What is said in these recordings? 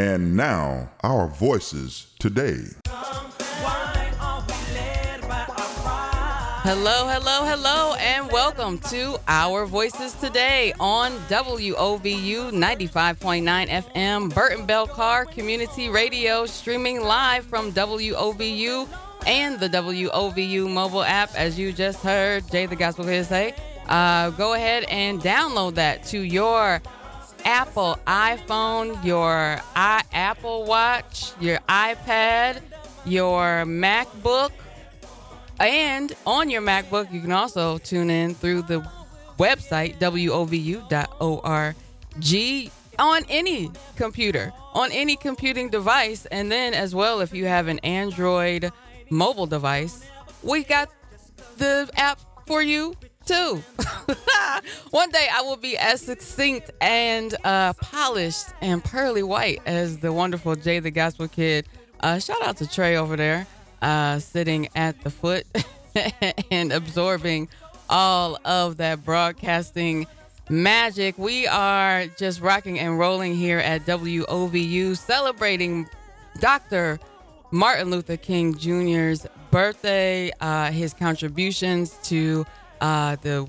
And now, our voices today. Hello, hello, hello, and welcome to Our Voices Today on WOVU 95.9 FM, Burten Bell Carr Community Radio, streaming live from WOVU and the WOVU mobile app, as you just heard Jay the Gospel Kid say. Uh, go ahead and download that to your Apple iPhone, your i Apple Watch, your iPad, your MacBook, and on your MacBook, you can also tune in through the website wovu.org on any computer, on any computing device, and then as well if you have an Android mobile device, we got the app for you too. One day I will be as succinct and uh, polished and pearly white as the wonderful Jay the Gospel Kid. Uh, shout out to Trey over there, uh, sitting at the foot and absorbing all of that broadcasting magic. We are just rocking and rolling here at WOVU, celebrating Dr. Martin Luther King Jr.'s birthday, uh, his contributions to uh, the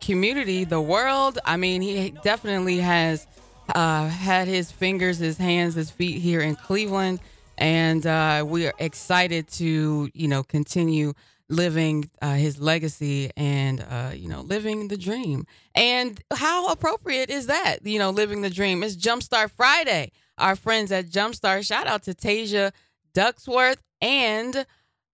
community, the world. I mean, he definitely has uh, had his fingers, his hands, his feet here in Cleveland, and uh, we are excited to, you know, continue living uh, his legacy and uh, you know living the dream. And how appropriate is that? You know, living the dream. It's Jumpstart Friday. Our friends at Jumpstart. Shout out to Tasia Ducksworth and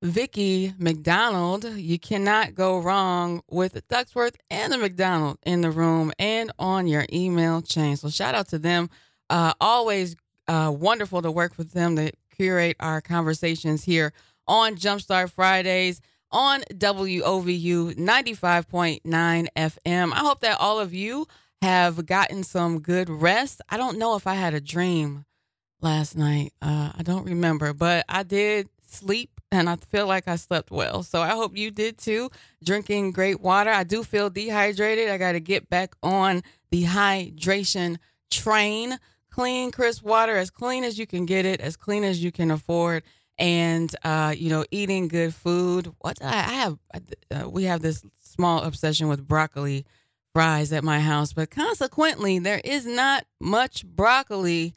Vicky McDonald. You cannot go wrong with Ducksworth and the McDonald in the room and on your email chain. So shout out to them. Uh, always uh, wonderful to work with them to curate our conversations here on Jumpstart Fridays on WOVU 95.9 FM. I hope that all of you have gotten some good rest. I don't know if I had a dream last night. Uh, I don't remember, but I did sleep and I feel like I slept well. So I hope you did too. Drinking great water. I do feel dehydrated. I got to get back on the hydration train. Clean, crisp water, as clean as you can get it, as clean as you can afford and uh, you know eating good food. What I, have, uh, we have this small obsession with broccoli fries at my house, but consequently, there is not much broccoli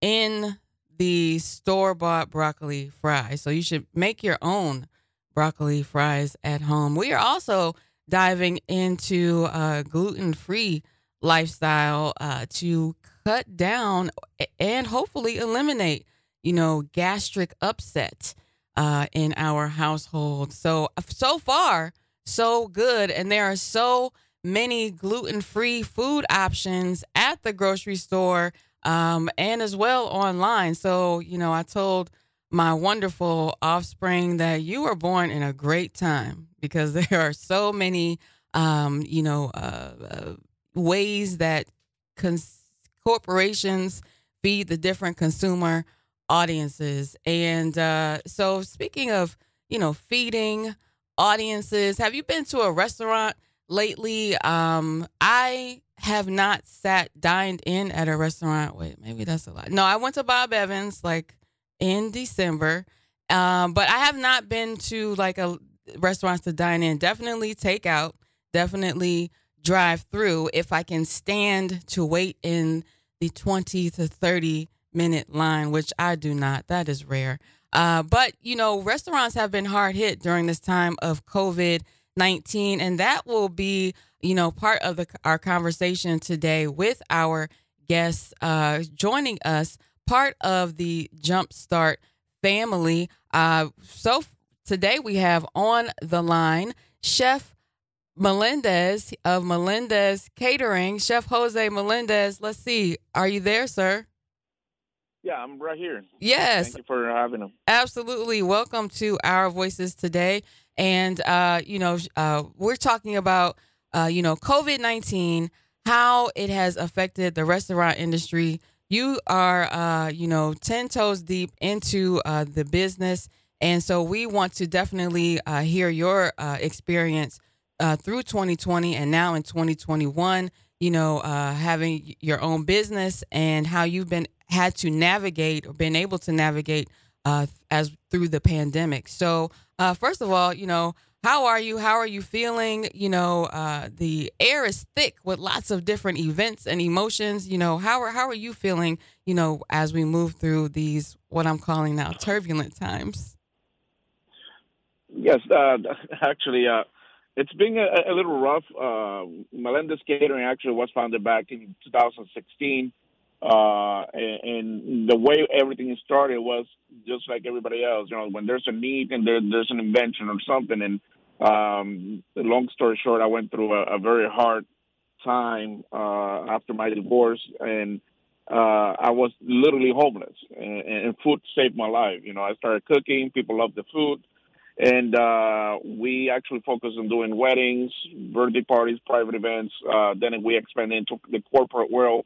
in the store bought broccoli fries. So you should make your own broccoli fries at home. We are also diving into a gluten free lifestyle uh, to cut down and hopefully eliminate you know, gastric upset uh, in our household. So, so far, so good. And there are so many gluten free food options at the grocery store um, and as well online. So, you know, I told my wonderful offspring that you were born in a great time because there are so many, um, you know, uh, uh, ways that cons- corporations feed the different consumer audiences. And uh, so, speaking of, you know, feeding audiences, have you been to a restaurant lately? Um, I have not sat dined in at a restaurant. Wait, maybe that's a lot. No, I went to Bob Evans like in December, um, but I have not been to like a restaurants to dine in. Definitely take out. Definitely drive through if I can stand to wait in the 20 to 30 minute line, which I do not. That is rare. Uh, but, you know, restaurants have been hard hit during this time of COVID 19, and that will be, you know, part of the, our conversation today with our guests uh, joining us, part of the Jumpstart family. Uh, so today we have on the line Chef Melendez of Melendez Catering. Chef Jose Melendez, let's see. Are you there, sir? Yeah, I'm right here. Yes. Thank you for having them. Absolutely. Welcome to Our Voices today. And, uh, you know, uh, we're talking about, uh, you know, COVID 19, how it has affected the restaurant industry. You are, uh, you know, 10 toes deep into uh, the business. And so we want to definitely uh, hear your experience through 2020 and now in 2021, you know, having your own business and how you've been had to navigate or been able to navigate uh, as through the pandemic. So, uh, first of all, you know, how are you? How are you feeling? You know, uh, the air is thick with lots of different events and emotions. You know, how are how are you feeling? You know, as we move through these what I'm calling now turbulent times. Yes, uh, actually, uh, it's been a, a little rough. Uh, Melendez Catering actually was founded back in 2016. Uh, and, and, the way everything started was just like everybody else. You know, when there's a need and there, there's an invention or something. And um, long story short, I went through a, a very hard time uh, after my divorce, and uh, I was literally homeless. And, and food saved my life. You know, I started cooking. People loved the food. And uh, we actually focused on doing weddings, birthday parties, private events. Uh, then we expanded into the corporate world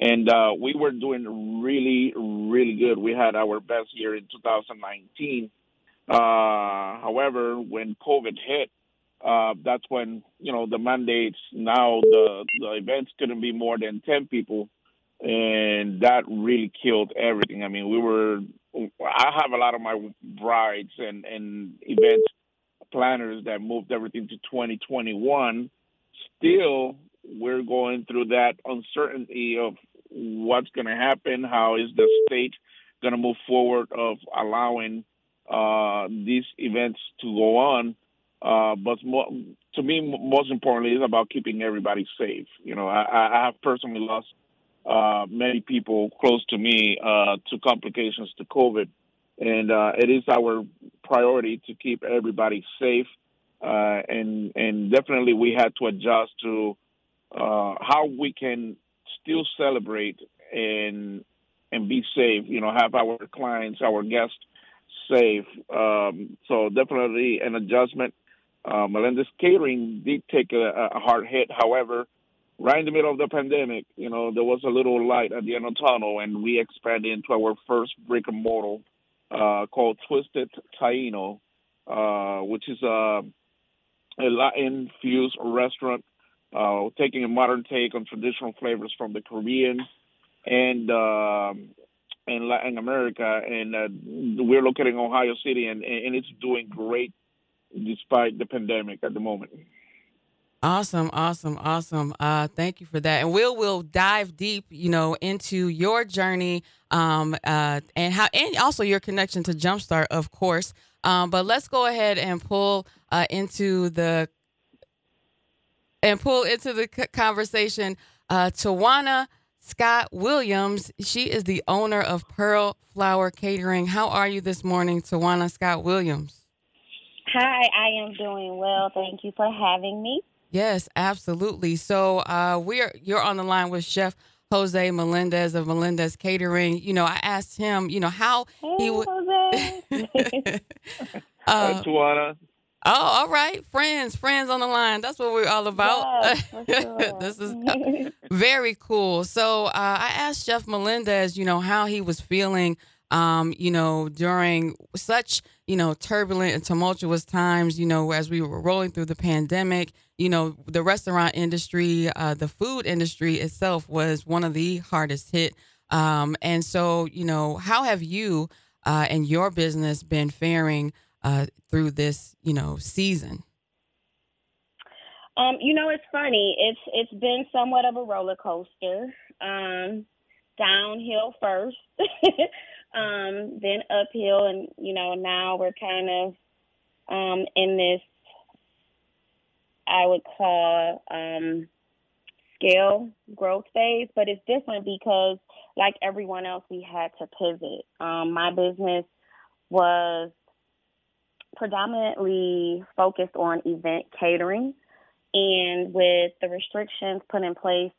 and uh, we were doing really, really good. We had our best year in 2019. Uh, however, when COVID hit, uh, that's when you know the mandates. Now the the events couldn't be more than 10 people, and that really killed everything. I mean, we were. I have a lot of my brides and and event planners that moved everything to 2021. Still, we're going through that uncertainty of what's going to happen. How is the state going to move forward of allowing uh, these events to go on? Uh, but more, to me, most importantly, is about keeping everybody safe. You know, I, I have personally lost uh, many people close to me uh, to complications to COVID, and uh, it is our priority to keep everybody safe. Uh, and and definitely, we had to adjust to uh, how we can still celebrate and and be safe. You know, have our clients, our guests safe. Um, so definitely an adjustment. Uh, Melendez Catering did take a, a, hard hit. However, right in the middle of the pandemic, you know, there was a little light at the end of the tunnel, and we expanded into our first brick and mortar uh, called Twisted Taino, uh, which is a, a Latin fused restaurant uh, taking a modern take on traditional flavors from the Caribbean and um, and Latin America. And uh, we're located in Ohio City, and, and it's doing great despite the pandemic at the moment. Awesome, awesome, awesome. Uh, thank you for that. And we'll we'll dive deep, you know, into your journey, um, uh, and how, and also your connection to Jumpstart, of course. Um, but let's go ahead and pull uh, into the and pull into the conversation uh, Tawana Scott Williams. She is the owner of Pearl Flower Catering. How are you this morning, Tawana Scott Williams? Hi, I am doing well. Thank you for having me. Yes, absolutely. So uh, we're you're on the line with Chef Jose Melendez of Melendez Catering. You know, I asked him, you know, how hey, he would. uh, Tawana. Oh, all right. Friends, friends on the line. That's what we're all about. Yes, sure. this is very cool. So uh, I asked Chef Melendez, you know, how he was feeling, um, you know, during such, you know, turbulent and tumultuous times, you know, as we were rolling through the pandemic, you know, the restaurant industry, uh, the food industry itself was one of the hardest hit. Um, and so, you know, how have you uh, and your business been faring uh, through this, you know, season? Um, you know, it's funny. It's it's been somewhat of a roller coaster. Um, downhill first, um, then uphill, and you know now we're kind of um, in this I would call um, scale growth phase, but it's different because, like everyone else, we had to pivot. Um, my business was predominantly focused on event catering. And with the restrictions put in place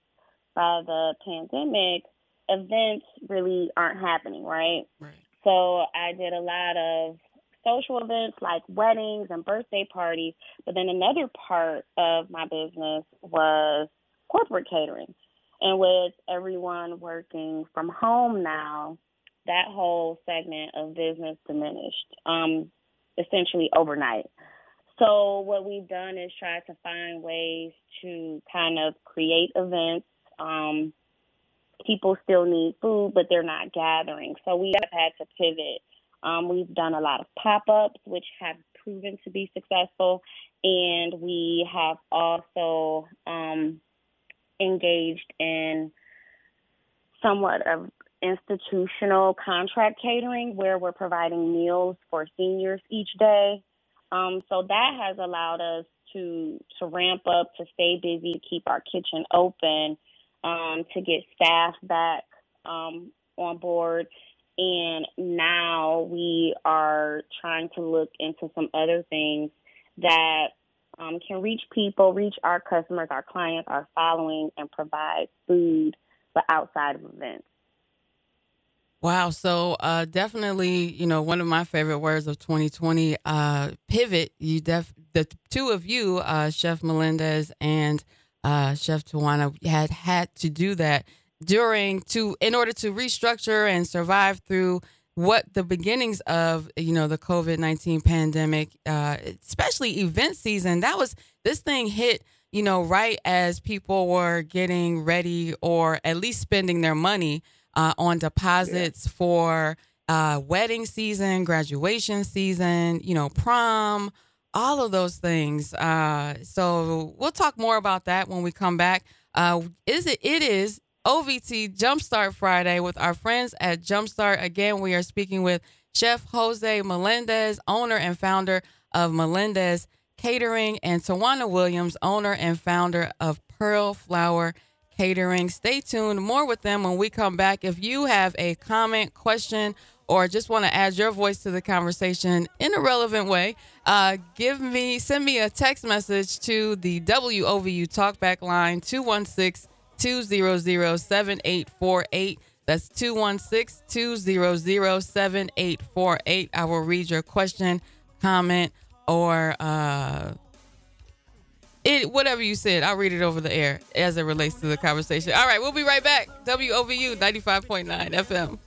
by the pandemic, events really aren't happening, right? Right. So I did a lot of social events like weddings and birthday parties. But then another part of my business was corporate catering. And with everyone working from home now, that whole segment of business diminished. Um, essentially overnight. So what we've done is try to find ways to kind of create events um, people still need food, but they're not gathering. So we have had to pivot. Um, we've done a lot of pop ups, which have proven to be successful, and we have also um, engaged in somewhat of institutional contract catering where we're providing meals for seniors each day. Um, so that has allowed us to to ramp up, to stay busy, keep our kitchen open, um, to get staff back um, on board. And now we are trying to look into some other things that um, can reach people, reach our customers, our clients, our following, and provide food but outside of events. Wow. So uh, definitely, you know, one of my favorite words of 2020, uh, pivot. You def the two of you, uh, Chef Melendez and uh, Chef Tawana, had had to do that during to in order to restructure and survive through what the beginnings of you know the COVID nineteen pandemic, uh, especially event season. That was this thing hit you know right as people were getting ready or at least spending their money uh, on deposits yeah. for uh, wedding season, graduation season, you know, prom, all of those things. Uh, so we'll talk more about that when we come back. Uh, is it? It is OVT Jumpstart Friday with our friends at Jumpstart. Again, we are speaking with Chef Jose Melendez, owner and founder of Melendez Catering, and Tawana Williams, owner and founder of Pearl Flower Catering. Stay tuned. More with them when we come back. If you have a comment, question, or just want to add your voice to the conversation in a relevant way, uh, give me send me a text message to the WOVU talkback line 216 200 7848. That's 216 200 7848. I will read your question, comment, or uh, it, whatever you said, I'll read it over the air as it relates to the conversation. All right, we'll be right back. WOVU 95.9 FM.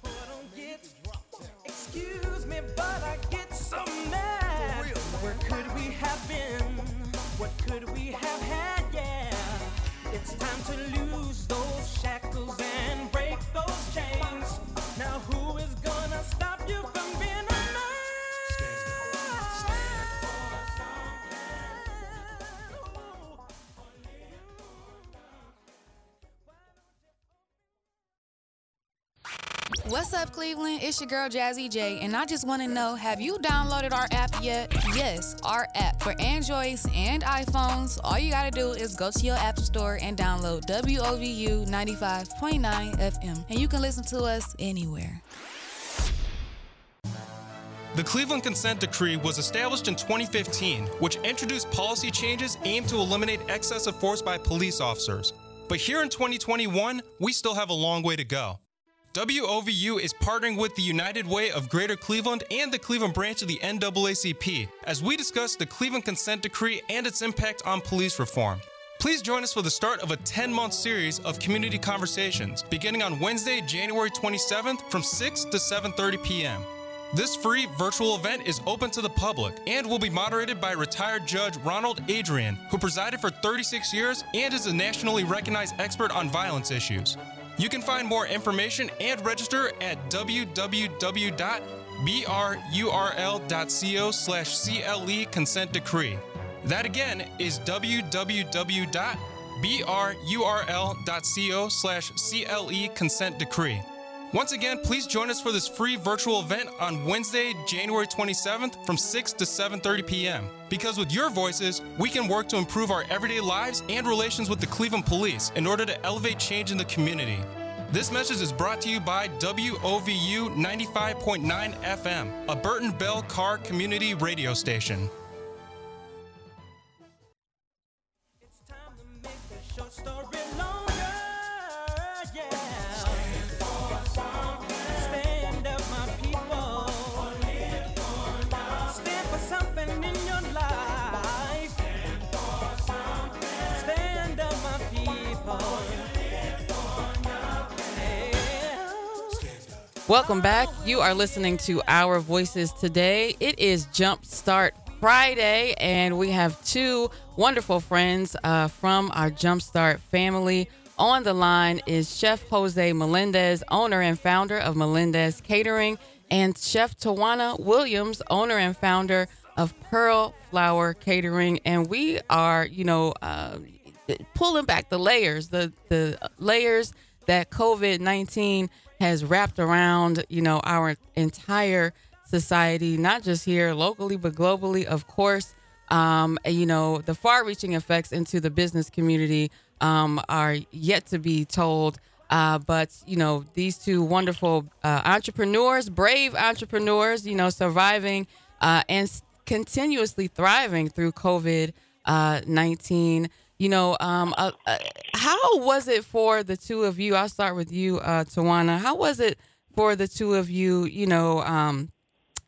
What's up, Cleveland? It's your girl Jazzy J, and I just want to know have you downloaded our app yet? Yes, our app for Androids and iPhones. All you got to do is go to your app store and download WOVU 95.9 FM, and you can listen to us anywhere. The Cleveland Consent Decree was established in 2015, which introduced policy changes aimed to eliminate excessive force by police officers. But here in 2021, we still have a long way to go. WOVU is partnering with the United Way of Greater Cleveland and the Cleveland branch of the NAACP as we discuss the Cleveland Consent Decree and its impact on police reform. Please join us for the start of a 10 month series of community conversations beginning on Wednesday, January 27th from 6 to 7:30 p.m. This free virtual event is open to the public and will be moderated by retired Judge Ronald Adrine, who presided for 36 years and is a nationally recognized expert on violence issues. You can find more information and register at www.brurl.co slash CLE consent decree. That again is www.brurl.co slash CLE consent decree. Once again, please join us for this free virtual event on Wednesday, January 27th from 6 to 7:30 p.m. Because with your voices, we can work to improve our everyday lives and relations with the Cleveland Police in order to elevate change in the community. This message is brought to you by WOVU 95.9 FM, a Burten Bell Carr community radio station. Welcome back. You are listening to Our Voices today. It is Jumpstart Friday, and we have two wonderful friends uh, from our Jumpstart family On the line is Chef Jose Melendez, owner and founder of Melendez Catering, and Chef Tawana Williams, owner and founder of Pearl Flower Catering. And we are, you know, uh, pulling back the layers, the the layers that COVID nineteen has wrapped around, you know, our entire society, not just here locally but globally, of course. Um, you know, the far-reaching effects into the business community um, are yet to be told. Uh, but you know, these two wonderful uh, entrepreneurs, brave entrepreneurs, you know, surviving uh, and continuously thriving through COVID uh, nineteen. You know, um, uh, uh, how was it for the two of you? I'll start with you, Tawana. How was it for the two of you? You know, um,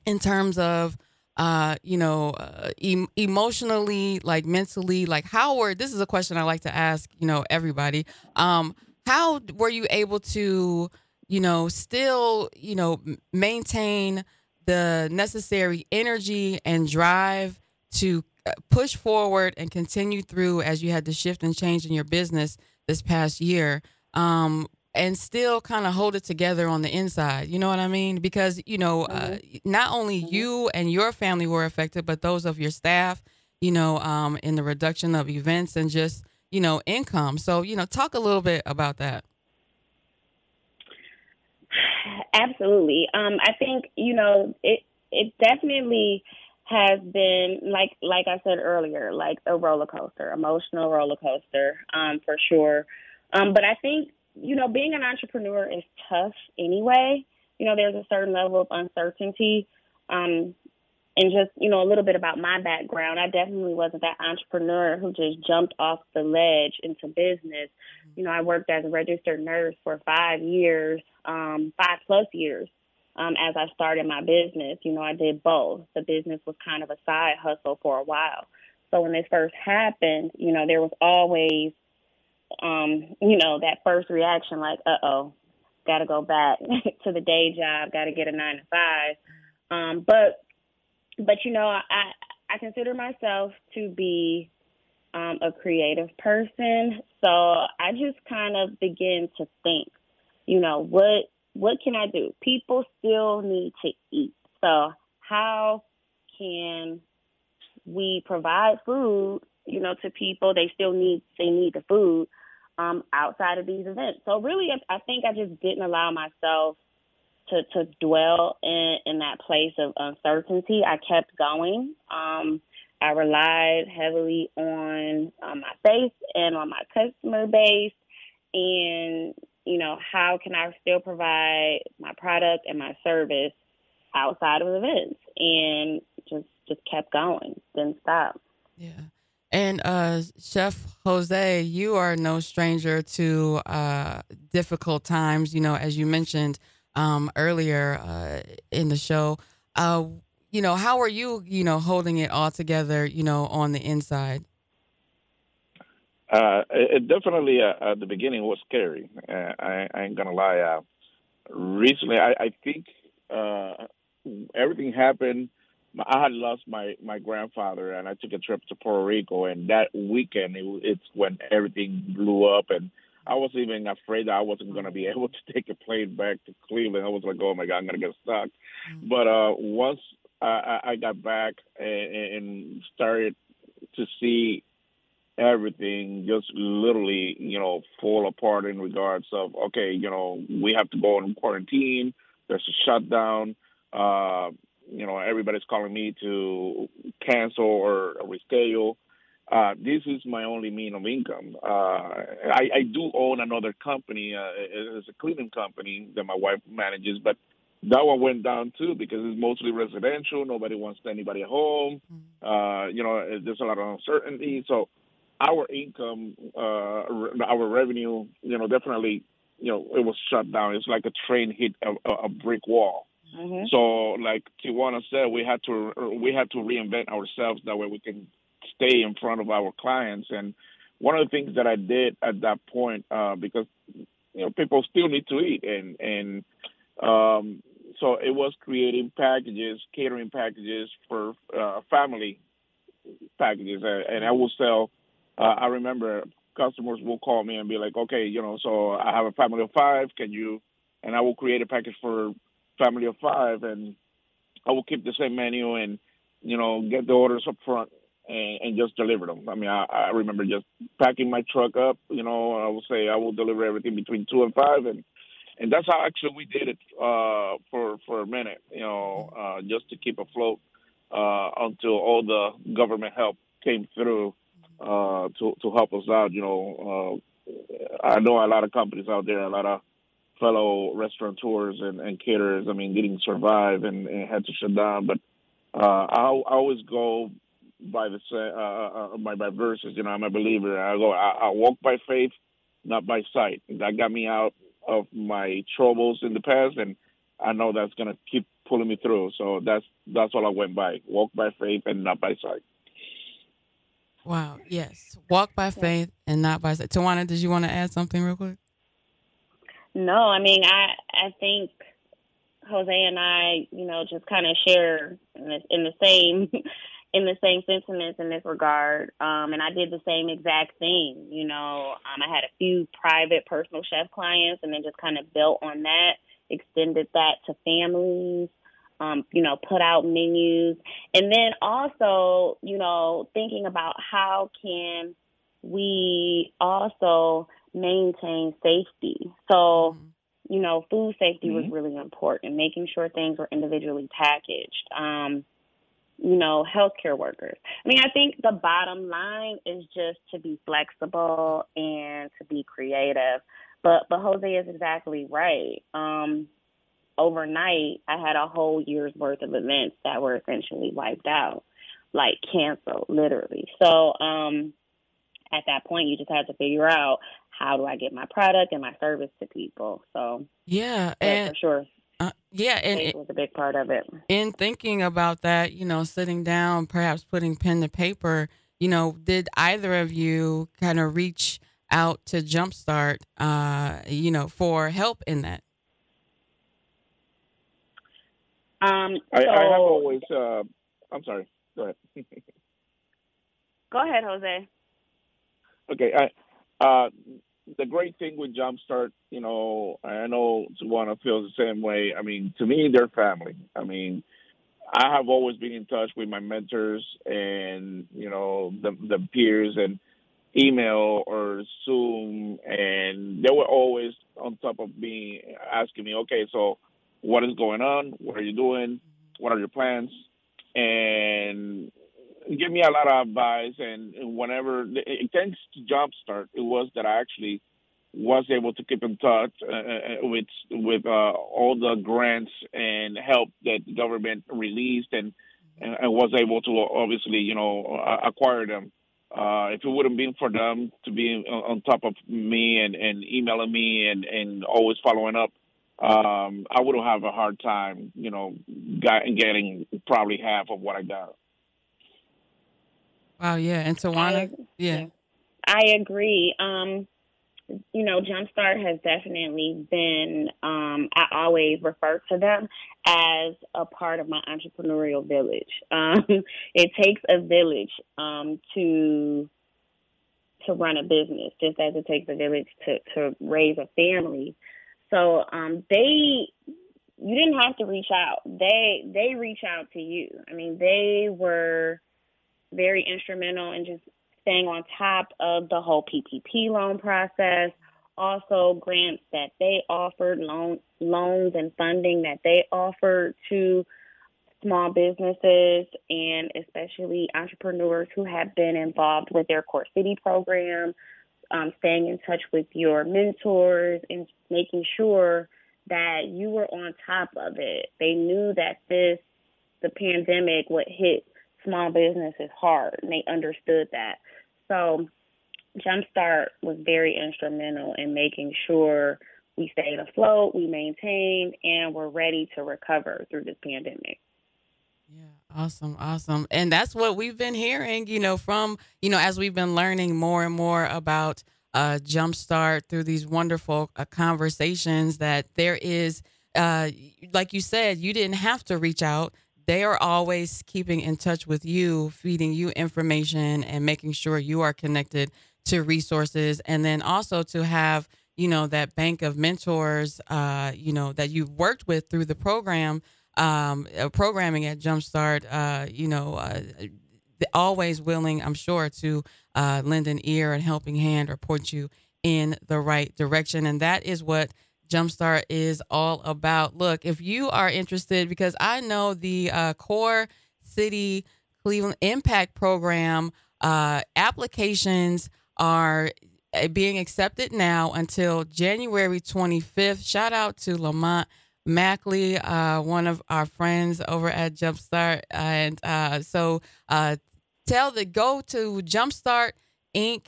in terms of uh, you know, uh, em- emotionally, like mentally, like how were, this is a question I like to ask, you know, everybody. Um, how were you able to, you know, still, you know, maintain the necessary energy and drive to uh, push forward and continue through as you had to shift and change in your business this past year? Um, and still kind of hold it together on the inside. You know what I mean? Because, you know, uh, mm-hmm. uh, not only mm-hmm. you and your family were affected, but those of your staff, you know, um, in the reduction of events and just, you know, income. So, you know, talk a little bit about that. Absolutely. Um, I think, you know, it, it definitely has been like like I said earlier, like a roller coaster, emotional roller coaster, um, for sure. Um, but I think you know, being an entrepreneur is tough anyway. You know, there's a certain level of uncertainty. Um, and just, you know, a little bit about my background. I definitely wasn't that entrepreneur who just jumped off the ledge into business. You know, I worked as a registered nurse for five years, um, five plus years, um, as I started my business. You know, I did both. The business was kind of a side hustle for a while. So when this first happened, you know, there was always um, you know, that first reaction, like, uh oh, got to go back to the day job, got to get a nine to five. Um, but, but you know, I I consider myself to be um, a creative person, so I just kind of begin to think, you know, what what can I do? People still need to eat, so how can we provide food you know, to people. They still need they need the food, um, outside of these events. So really, I think I just didn't allow myself to to dwell in in that place of uncertainty. I kept going. Um, I relied heavily on, on my base and on my customer base, and you know how can I still provide my product and my service outside of events, and just just kept going, didn't stop. Yeah. And uh, Chef Jose, you are no stranger to uh, difficult times. You know, as you mentioned um, earlier uh, in the show, uh, you know, how are you, you know, holding it all together, you know, on the inside? Uh, it definitely uh, at the beginning was scary. Uh, I, I, ain't gonna lie. Uh, recently, I, I think uh, everything happened I had lost my my grandfather, and I took a trip to Puerto Rico, and that weekend it, it's when everything blew up, and I was even afraid that I wasn't going to be able to take a plane back to Cleveland. I was like, oh my god, I'm going to get stuck. Mm-hmm. But uh, once I, I got back and, and started to see everything just literally, you know, fall apart in regards of okay, you know, we have to go in quarantine. There's a shutdown. Uh, you know, everybody's calling me to cancel or, reschedule. Uh, this is my only mean of income. Uh, I, I, do own another company. Uh, it's a cleaning company that my wife manages, but that one went down too because it's mostly residential. Nobody wants anybody at home. Mm-hmm. Uh, you know, there's a lot of uncertainty. So our income, uh, our revenue, you know, definitely, you know, it was shut down. It's like a train hit a, a brick wall. Mm-hmm. So, like Tawana said, we had to we had to reinvent ourselves that way we can stay in front of our clients. And one of the things that I did at that point, uh, because you know people still need to eat, and and um, so it was creating packages, catering packages for uh, family packages, and I will sell. Uh, I remember customers will call me and be like, okay, you know, so I have a family of five. Can you? And I will create a package for family of five, and I will keep the same menu and you know get the orders up front and, and just deliver them. I mean, I, I remember just packing my truck up. You know, I will say I will deliver everything between two and five, and and that's how actually we did it uh, for for a minute. You know, uh, just to keep afloat uh, until all the government help came through uh, to to help us out. You know, uh, I know a lot of companies out there, a lot of fellow restaurateurs and, and caterers. I mean, didn't survive and, and had to shut down. But uh, I, I always go by the uh, uh, by, by verses. You know, I'm a believer. I go. I, I walk by faith, not by sight. That got me out of my troubles in the past, and I know that's gonna keep pulling me through. So that's that's all I went by. Walk by faith and not by sight. Wow. Yes. Walk by faith and not by sight. Tawana, did you want to add something real quick? No, I mean, I I think Jose and I, you know, just kind of share in the, in the same in the same sentiments in this regard. Um, and I did the same exact thing. You know, um, I had a few private personal chef clients, and then just kind of built on that, extended that to families. Um, you know, put out menus, and then also, you know, thinking about how can we also maintain safety. So, mm-hmm. you know, food safety mm-hmm. was really important, making sure things were individually packaged. Um, you know, healthcare workers. I mean, I think the bottom line is just to be flexible and to be creative. But but Jose is exactly right. Um, overnight, I had a whole year's worth of events that were essentially wiped out, like canceled, literally. So um, at that point, you just had to figure out how do I get my product and my service to people. So yeah, and for sure. Uh, yeah, and it was a big part of it. In thinking about that, you know, sitting down, perhaps putting pen to paper, you know, did either of you kind of reach out to Jumpstart, uh, you know, for help in that? Um, I, I have always. Uh, I'm sorry. Go ahead. go ahead, Jose. Okay. I, uh, the great thing with Jumpstart, you know, I know Tawana feels the same way. I mean, to me, they're family. I mean, I have always been in touch with my mentors and you know the the peers and email or Zoom, and they were always on top of me, asking me, okay, so what is going on? What are you doing? What are your plans? And give me a lot of advice. And whenever, thanks to Jumpstart, it was that I actually was able to keep in touch uh, uh with with uh, all the grants and help that the government released, and, and, and was able to obviously, you know, acquire them. Uh, if it wouldn't been for them to be on top of me and, and emailing me and, and always following up, um, I would have a hard time, you know, getting probably half of what I got. Wow, yeah. And Tawana, yeah. I agree. Um, you know, Jumpstart has definitely been, um, I always refer to them as a part of my entrepreneurial village. Um, it takes a village um, to to run a business, just as it takes a village to, to raise a family. So um, they, you didn't have to reach out. They they reach out to you. I mean, they were very instrumental in just staying on top of the whole PPP loan process. Also, grants that they offered, loan, loans and funding that they offered to small businesses and especially entrepreneurs who have been involved with their Core City program, um, staying in touch with your mentors and making sure that you were on top of it. They knew that this, the pandemic would hit small businesses hard, and they understood that. So, Jumpstart was very instrumental in making sure we stayed afloat, we maintained, and we're ready to recover through this pandemic. Awesome, awesome. And that's what we've been hearing, you know, from, you know, as we've been learning more and more about uh, Jumpstart through these wonderful uh, conversations that there is, uh, like you said, you didn't have to reach out they are always keeping in touch with you, feeding you information, and making sure you are connected to resources, and then also to have you know that bank of mentors, uh, you know that you've worked with through the program, um, uh, programming at Jumpstart. Uh, you know, uh, always willing, I'm sure, to uh, lend an ear and helping hand or point you in the right direction, and that is what Jumpstart is all about. Look, if you are interested, because I know the uh, Core City Cleveland Impact Program uh, applications are uh, being accepted now until January 25th. Shout out to Lamont Mackley, uh, one of our friends over at Jumpstart. And uh, so uh, tell the go to Jumpstart Inc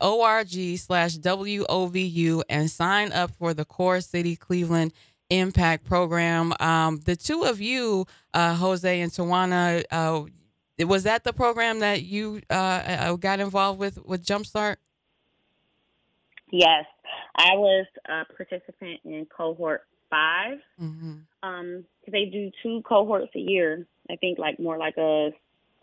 org slash WOVU and sign up for the Core City Cleveland Impact Program. Um, the two of you, uh, Jose and Tawana, uh, was that the program that you uh, got involved with with Jumpstart? Yes, I was a participant in cohort 5 mm-hmm. Um, they do two cohorts a year. I think like more like a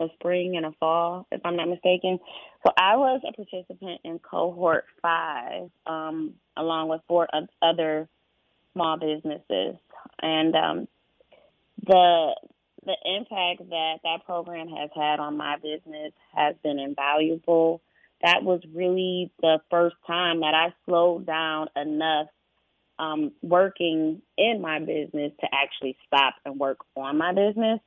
a spring and a fall, if I'm not mistaken. So I was a participant in cohort five, um, along with four other small businesses, and um, the the impact that that program has had on my business has been invaluable. That was really the first time that I slowed down enough um, working in my business to actually stop and work on my business.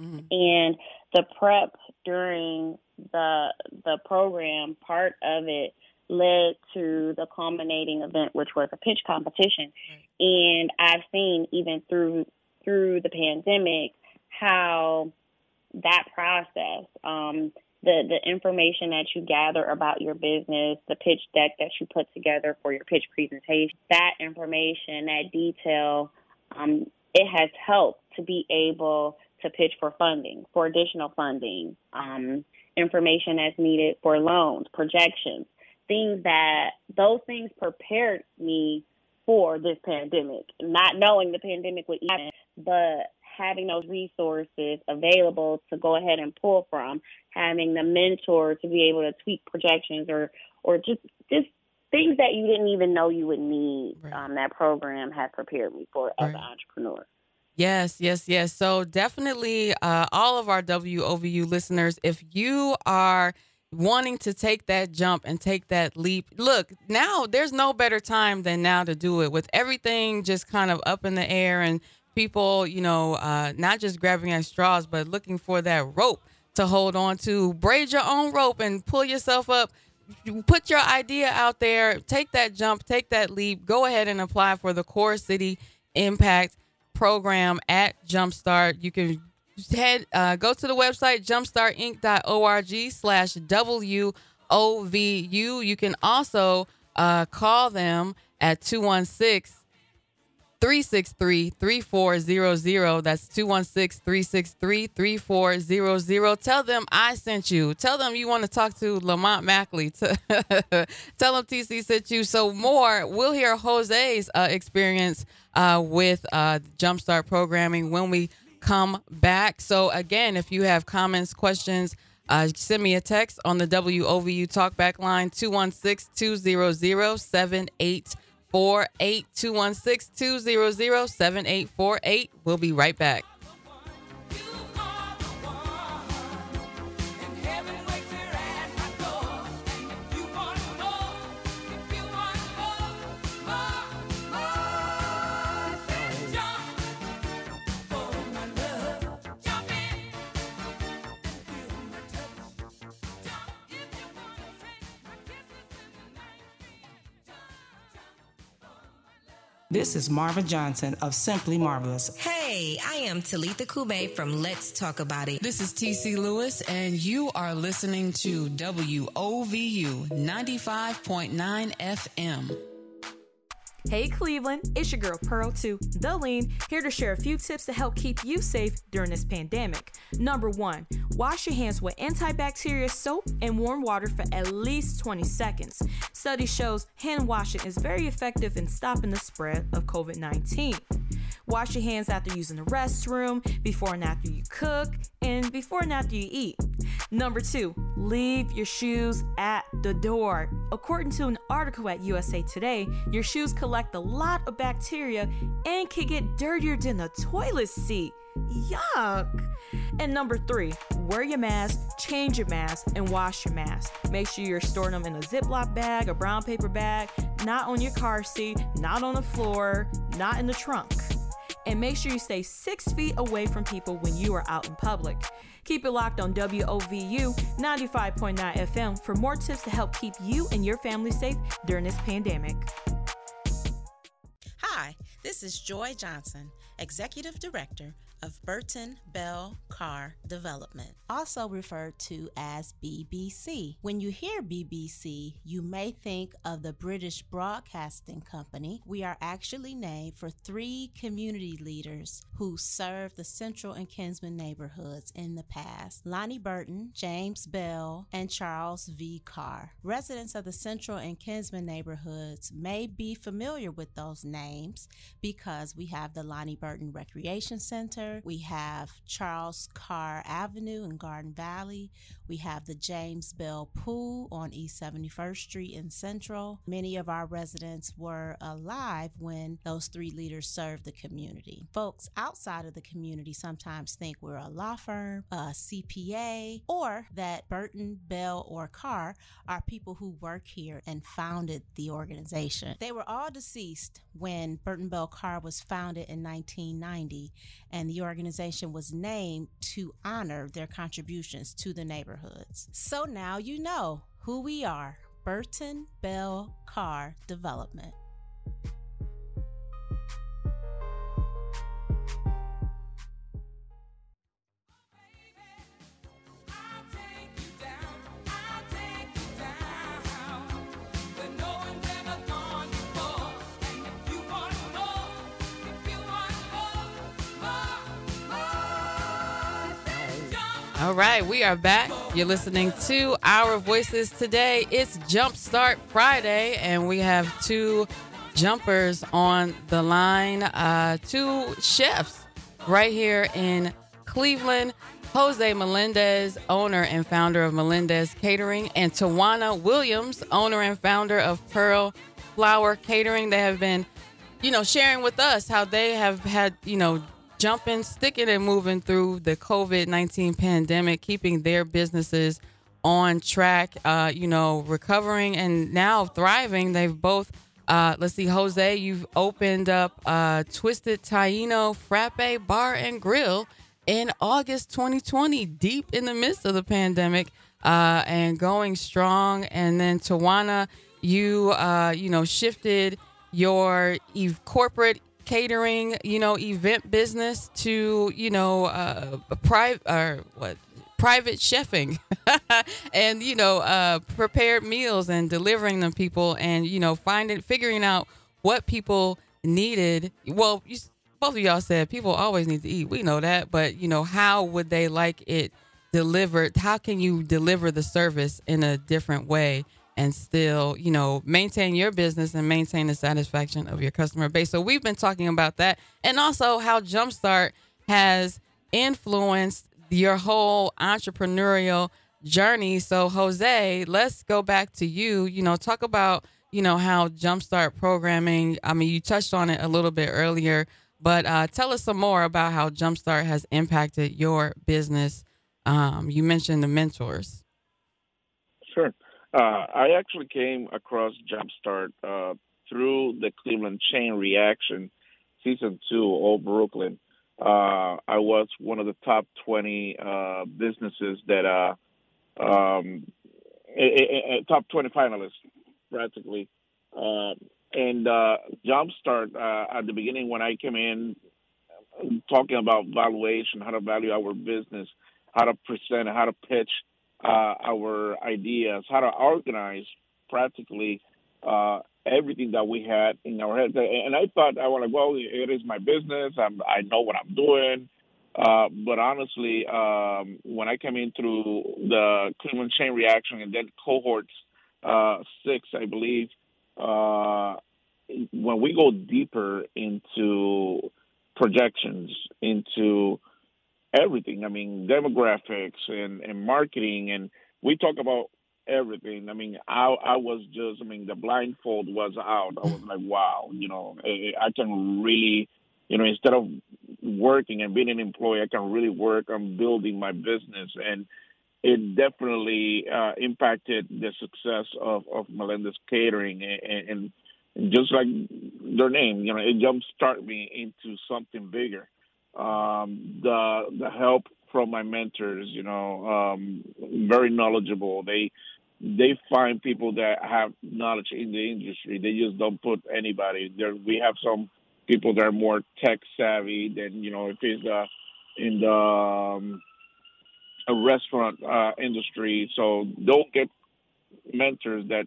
Mm-hmm. And the prep during the the program, part of it led to the culminating event, which was a pitch competition. Right. And I've seen even through through the pandemic how that process, um, the the information that you gather about your business, the pitch deck that you put together for your pitch presentation, that information, that detail, um, it has helped to be able to pitch for funding, for additional funding, um, information that's needed for loans, projections, things that those things prepared me for this pandemic. Not knowing the pandemic would end, but having those resources available to go ahead and pull from, having the mentor to be able to tweak projections or or just just things that you didn't even know you would need. Right. Um, that program has prepared me for right. as an entrepreneur. Yes, yes, yes. So definitely, uh, all of our WOVU listeners, if you are wanting to take that jump and take that leap, look, now there's no better time than now to do it with everything just kind of up in the air and people, you know, uh, not just grabbing at straws, but looking for that rope to hold on to. Braid your own rope and pull yourself up. Put your idea out there, take that jump, take that leap, go ahead and apply for the Core City Impact program at Jumpstart. You can head uh, go to the website jumpstartinc.org slash W-O-V-U. You can also uh, call them at 216 363 3400. That's 216 363 3400. Tell them I sent you. Tell them you want to talk to Lamont Mackley. Tell them TC sent you. So, more, we'll hear Jose's uh, experience uh, with uh, Jumpstart programming when we come back. So, again, if you have comments, questions, uh, send me a text on the WOVU Talkback line 216 200 Four eight two one six two zero zero seven eight four eight. We'll be right back. This is Marva Johnson of Simply Marvelous. Hey, I am Talitha Kume from Let's Talk About It. This is TC Lewis, and you are listening to WOVU 95.9 FM. Hey Cleveland, it's your girl Pearl 2, The Lean, here to share a few tips to help keep you safe during this pandemic. Number one, wash your hands with antibacterial soap and warm water for at least 20 seconds. Study shows hand washing is very effective in stopping the spread of COVID 19. Wash your hands after using the restroom, before and after you cook, and before and after you eat. Number two, leave your shoes at the door. According to an article at USA Today, your shoes collect a lot of bacteria and can get dirtier than the toilet seat. Yuck! And number three, wear your mask, change your mask, and wash your mask. Make sure you're storing them in a Ziploc bag, a brown paper bag, not on your car seat, not on the floor, not in the trunk. And make sure you stay six feet away from people when you are out in public. Keep it locked on WOVU 95.9 FM for more tips to help keep you and your family safe during this pandemic. Hi, this is Joy Johnson, Executive Director of Burten Bell Carr Development, also referred to as BBC. When you hear BBC, you may think of the British Broadcasting Company. We are actually named for three community leaders who served the Central and Kinsman neighborhoods in the past Lonnie Burten, James Bell, and Charles V. Carr. Residents of the Central and Kinsman neighborhoods may be familiar with those names because we have the Lonnie Burten Recreation Center we have Charles Carr Avenue in Garden Valley. We have the James Bell Pool on East 71st Street in Central. Many of our residents were alive when those three leaders served the community. Folks outside of the community sometimes think we're a law firm, a CPA, or that Burten, Bell, or Carr are people who work here and founded the organization. They were all deceased when Burten Bell Carr was founded in 1990, and the organization was named to honor their contributions to the neighborhoods. So now you know who we are Burten Bell Carr Development. Right, we are back. You're listening to Our Voices today. It's Jumpstart Friday, and we have two jumpers on the line, uh, two chefs right here in Cleveland. Jose Melendez, owner and founder of Melendez Catering, and Tawana Williams, owner and founder of Pearl Flower Catering. They have been, you know, sharing with us how they have had, you know, jumping, sticking, and moving through the COVID 19 pandemic, keeping their businesses on track, uh, you know, recovering and now thriving. They've both, uh, let's see, Jose, you've opened up uh, Twisted Taino Frappe Bar and Grill in August 2020, deep in the midst of the pandemic. Uh, and going strong, and then Tawana, you uh, you know shifted your e- corporate catering, you know, event business to, you know, uh, private or what? Private chefing. And you know uh, prepared meals and delivering them people and you know finding figuring out what people needed. Well you, both of y'all said people always need to eat. We know that. But you know how would they like it delivered? How can you deliver the service in a different way and still, you know, maintain your business and maintain the satisfaction of your customer base. So we've been talking about that and also how Jumpstart has influenced your whole entrepreneurial journey. So Jose, let's go back to you. You know, talk about, you know, how Jumpstart programming, I mean, you touched on it a little bit earlier, but uh, tell us some more about how Jumpstart has impacted your business. Um, you mentioned the mentors. Sure. Uh, I actually came across Jumpstart uh, through the Cleveland Chain Reaction season two, Old Brooklyn. Uh, I was one of the top 20 uh, businesses that, uh, um, a, a, a top 20 finalists, practically. Uh, and Jumpstart, at the beginning, when I came in, talking about valuation, how to value our business, how to present, how to pitch our ideas, how to organize practically uh, everything that we had in our head. And I thought I was like, well, it is my business. I'm, I know what I'm doing. Uh, but honestly, um, when I came in through the Cleveland chain reaction and then cohorts uh, six, I believe, uh, when we go deeper into projections, into everything. I mean, demographics and, and marketing, and we talk about everything. I mean, I I was just, I mean, the blindfold was out. I was like, wow, you know, I, can really, you know, instead of working and being an employee, I can really work on building my business, and it definitely uh, impacted the success of of Melendez Catering, and, and just like their name, you know, it jumpstarted me into something bigger. Um, the the help from my mentors, you know, um, very knowledgeable. They they find people that have knowledge in the industry. They just don't put anybody there. We have some people that are more tech savvy than you know if it's uh, in the um, a restaurant uh, industry. So don't get mentors that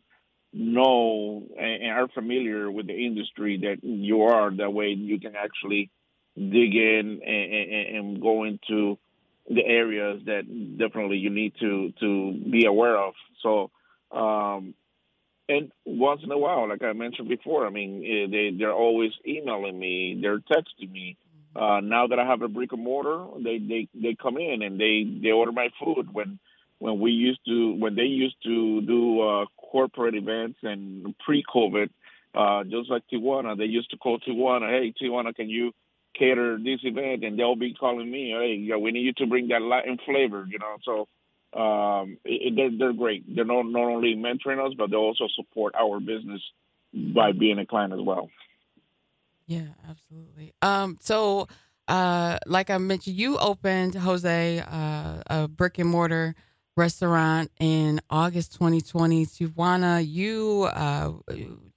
know and are familiar with the industry that you are. That way you can actually dig in and, and, go into the areas that definitely you need to to be aware of. So, um, and once in a while, like I mentioned before, I mean, eh, they they're always emailing me, they're texting me. Uh, now that I have a brick and mortar, they they they come in and they they order my food when when we used to when they used to do uh, corporate events and pre-COVID, uh, just like Tawana, they used to call Tawana, hey Tawana, can you cater this event? And they'll be calling me, hey, yeah, we need you to bring that Latin flavor, you know. So um, it, they're they're great. They're not not only mentoring us, but they also support our business by being a client as well. Yeah, absolutely. Um, so. Uh, like I mentioned, you opened Jose uh, a brick and mortar restaurant in August 2020. Tawana, you uh,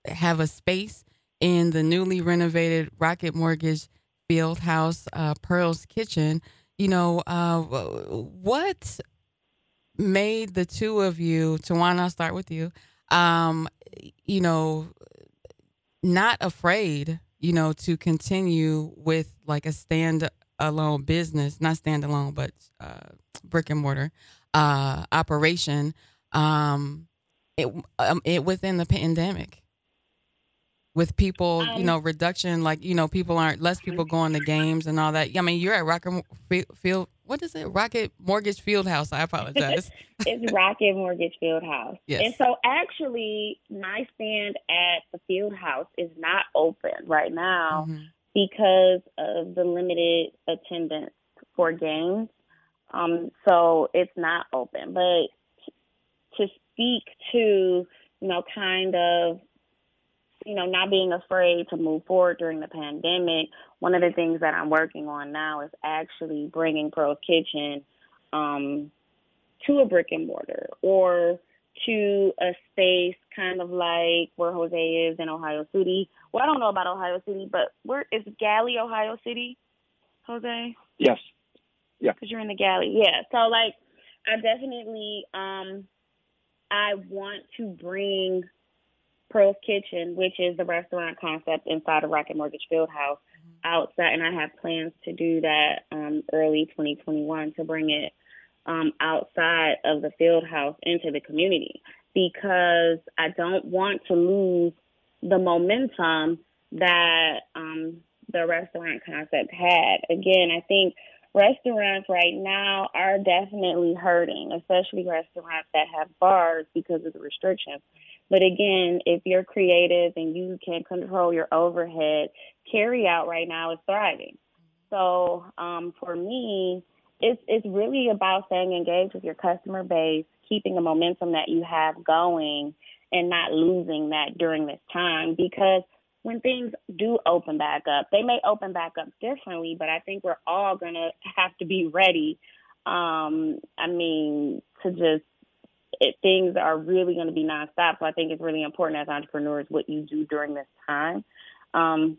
have a space in the newly renovated Rocket Mortgage Field House, uh, Pearl's Kitchen. You know, uh, what made the two of you, Tawana, I'll start with you, um, you know, not afraid, you know, to continue with like a stand alone business, not stand alone, but uh, brick and mortar uh, operation um, it, um, it within the pandemic with people, um, you know, reduction, like, you know, people aren't, less people going to games and all that. I mean, you're at Rocket Field, what is it? Rocket Mortgage Field House. I apologize. it's Rocket Mortgage Field House. Yes. And so actually, my stand at the field house is not open right now mm-hmm. because of the limited attendance for games. Um, so it's not open. But to speak to, you know, kind of, you know, not being afraid to move forward during the pandemic, one of the things that I'm working on now is actually bringing Pearl's Kitchen um, to a brick and mortar or to a space kind of like where Jose is in Ohio City. Well, I don't know about Ohio City, but where is Galley, Ohio City, Jose? Yes. Yeah. Because you're in the galley. Yeah. So like, I definitely um, I want to bring Pearl's Kitchen, which is the restaurant concept inside of Rocket Mortgage Field House, mm-hmm. outside, and I have plans to do that um, early 2021 to bring it um, outside of the field house into the community because I don't want to lose the momentum that um, the restaurant concept had. Again, I think restaurants right now are definitely hurting, especially restaurants that have bars because of the restrictions. But again, if you're creative and you can control your overhead, carry out right now is thriving. So um, for me, it's it's really about staying engaged with your customer base, keeping the momentum that you have going, and not losing that during this time because when things do open back up, they may open back up differently, but I think we're all going to have to be ready. Um, I mean, to just, it, things are really going to be nonstop. So I think it's really important as entrepreneurs what you do during this time. Um,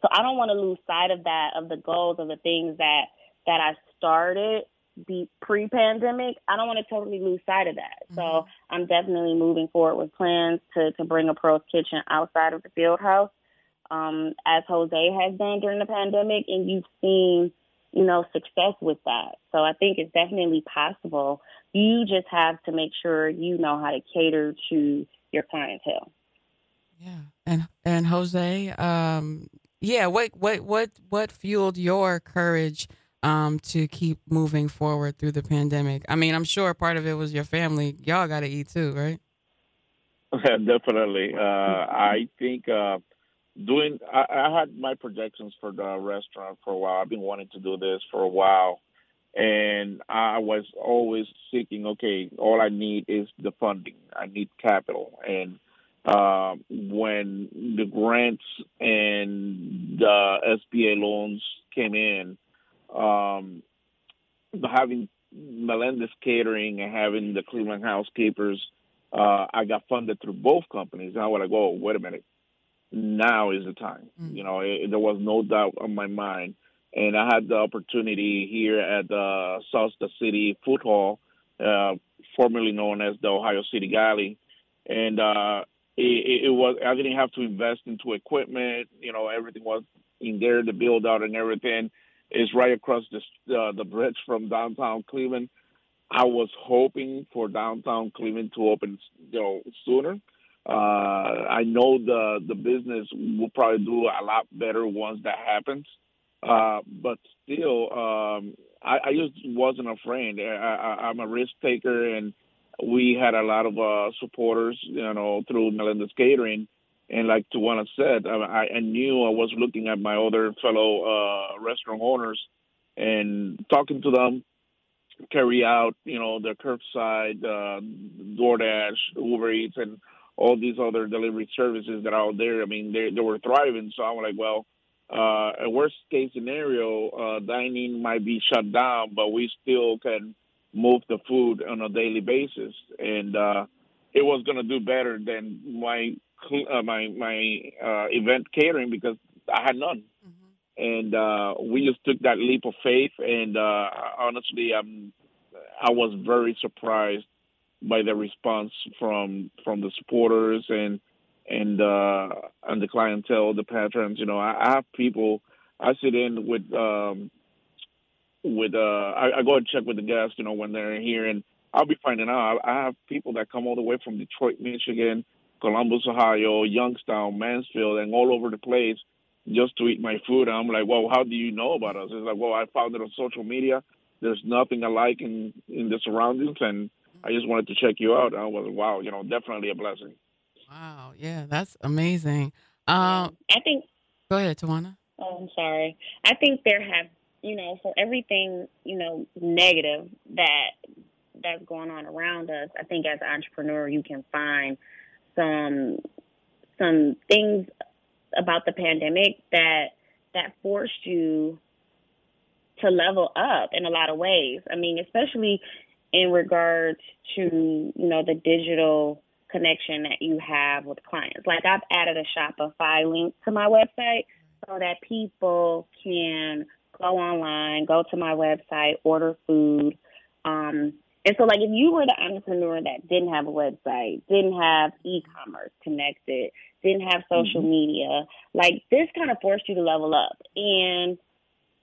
so I don't want to lose sight of that, of the goals, of the things that, that I started be pre-pandemic, I don't want to totally lose sight of that. Mm-hmm. So I'm definitely moving forward with plans to to bring a Pearl's Kitchen outside of the field house, um, as Jose has done during the pandemic, and you've seen, you know, success with that. So I think it's definitely possible. You just have to make sure you know how to cater to your clientele. Yeah, and and Jose, um, yeah, what what what what fueled your courage? um, to keep moving forward through the pandemic? I mean, I'm sure part of it was your family. Y'all got to eat too, right? Definitely. Uh, I think uh, doing. I, I had my projections for the restaurant for a while. I've been wanting to do this for a while, and I was always seeking. Okay, all I need is the funding. I need capital, and uh, when the grants and the SBA loans came in, um, having Melendez Catering and having the Cleveland Housekeepers, uh, I got funded through both companies. And I was like, oh, wait a minute. Now is the time. Mm-hmm. You know, it, there was no doubt on my mind. And I had the opportunity here at the Sauce City Food Hall, uh, formerly known as the Ohio City Galley. And uh, it, it was I didn't have to invest into equipment. You know, everything was in there, the build out and everything is right across the uh, the bridge from downtown Cleveland. I was hoping for downtown Cleveland to open, you know, sooner. Uh, I know the the business will probably do a lot better once that happens. Uh, but still, um, I, I just wasn't afraid. I, I, I'm a risk taker, and we had a lot of uh, supporters, you know, through Melendez Catering. And like Tawana said, I, I knew I was looking at my other fellow uh, restaurant owners and talking to them, carry out, you know, the curbside, uh, DoorDash, Uber Eats, and all these other delivery services that are out there. I mean, they, they were thriving. So I'm like, well, uh, a worst case scenario, uh, dining might be shut down, but we still can move the food on a daily basis, and uh, it was going to do better than my uh, my my uh, event catering because I had none, mm-hmm. and uh, we just took that leap of faith. And uh, honestly, I'm I was very surprised by the response from from the supporters and and uh, and the clientele, the patrons. You know, I, I have people. I sit in with um, with uh I, I go and check with the guests, you know, when they're here and I'll be finding out I have people that come all the way from Detroit, Michigan, Columbus, Ohio, Youngstown, Mansfield, and all over the place just to eat my food. I'm like, well, how do you know about us? It's like, well, I found it on social media. There's nothing alike in in the surroundings, and I just wanted to check you out. I was, wow, you know, definitely a blessing. Wow, yeah, that's amazing. Um, I think. Go ahead, Tawana. Oh, I'm sorry. I think there have you know, for everything, you know, negative that that's going on around us, I think as an entrepreneur you can find some some things about the pandemic that that forced you to level up in a lot of ways. I mean, especially in regards to, you know, the digital connection that you have with clients. Like I've added a Shopify link to my website so that people can go online, go to my website, order food. Um, and so, like, if you were the entrepreneur that didn't have a website, didn't have e-commerce connected, didn't have social mm-hmm. media, like this kind of forced you to level up, and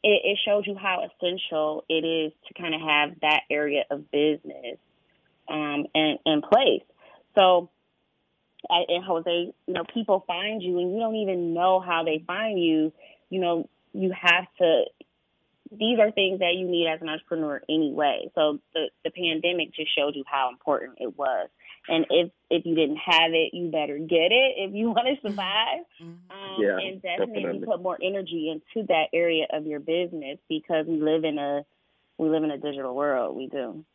it, it shows you how essential it is to kind of have that area of business um, in, in place. So, I, and Jose, you know, people find you, and you don't even know how they find you. You know, you have to these are things that you need as an entrepreneur anyway. So the the pandemic just showed you how important it was. And if if you didn't have it, you better get it if you want to survive. Mm-hmm. Um, yeah, and definitely, definitely put more energy into that area of your business because we live in a we live in a digital world. We do.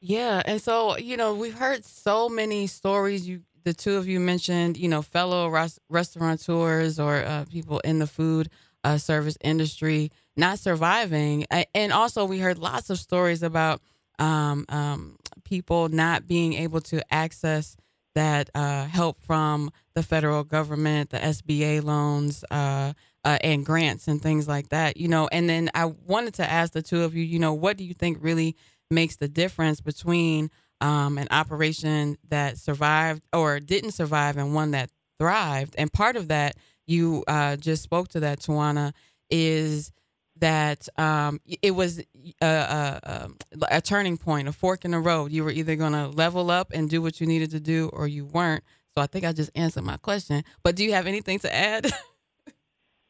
Yeah, and so you know we've heard so many stories. You the two of you mentioned, you know, fellow res- restaurateurs or uh, people in the food uh, service industry not surviving. And also, we heard lots of stories about um, um, people not being able to access that uh, help from the federal government, the SBA loans, uh, uh, and grants and things like that. You know, and then I wanted to ask the two of you, you know, what do you think really makes the difference between um, an operation that survived or didn't survive and one that thrived? And part of that you uh, just spoke to that, Tawana, is that um, it was a, a, a, turning point, a fork in the road. You were either going to level up and do what you needed to do, or you weren't. So I think I just answered my question. But do you have anything to add,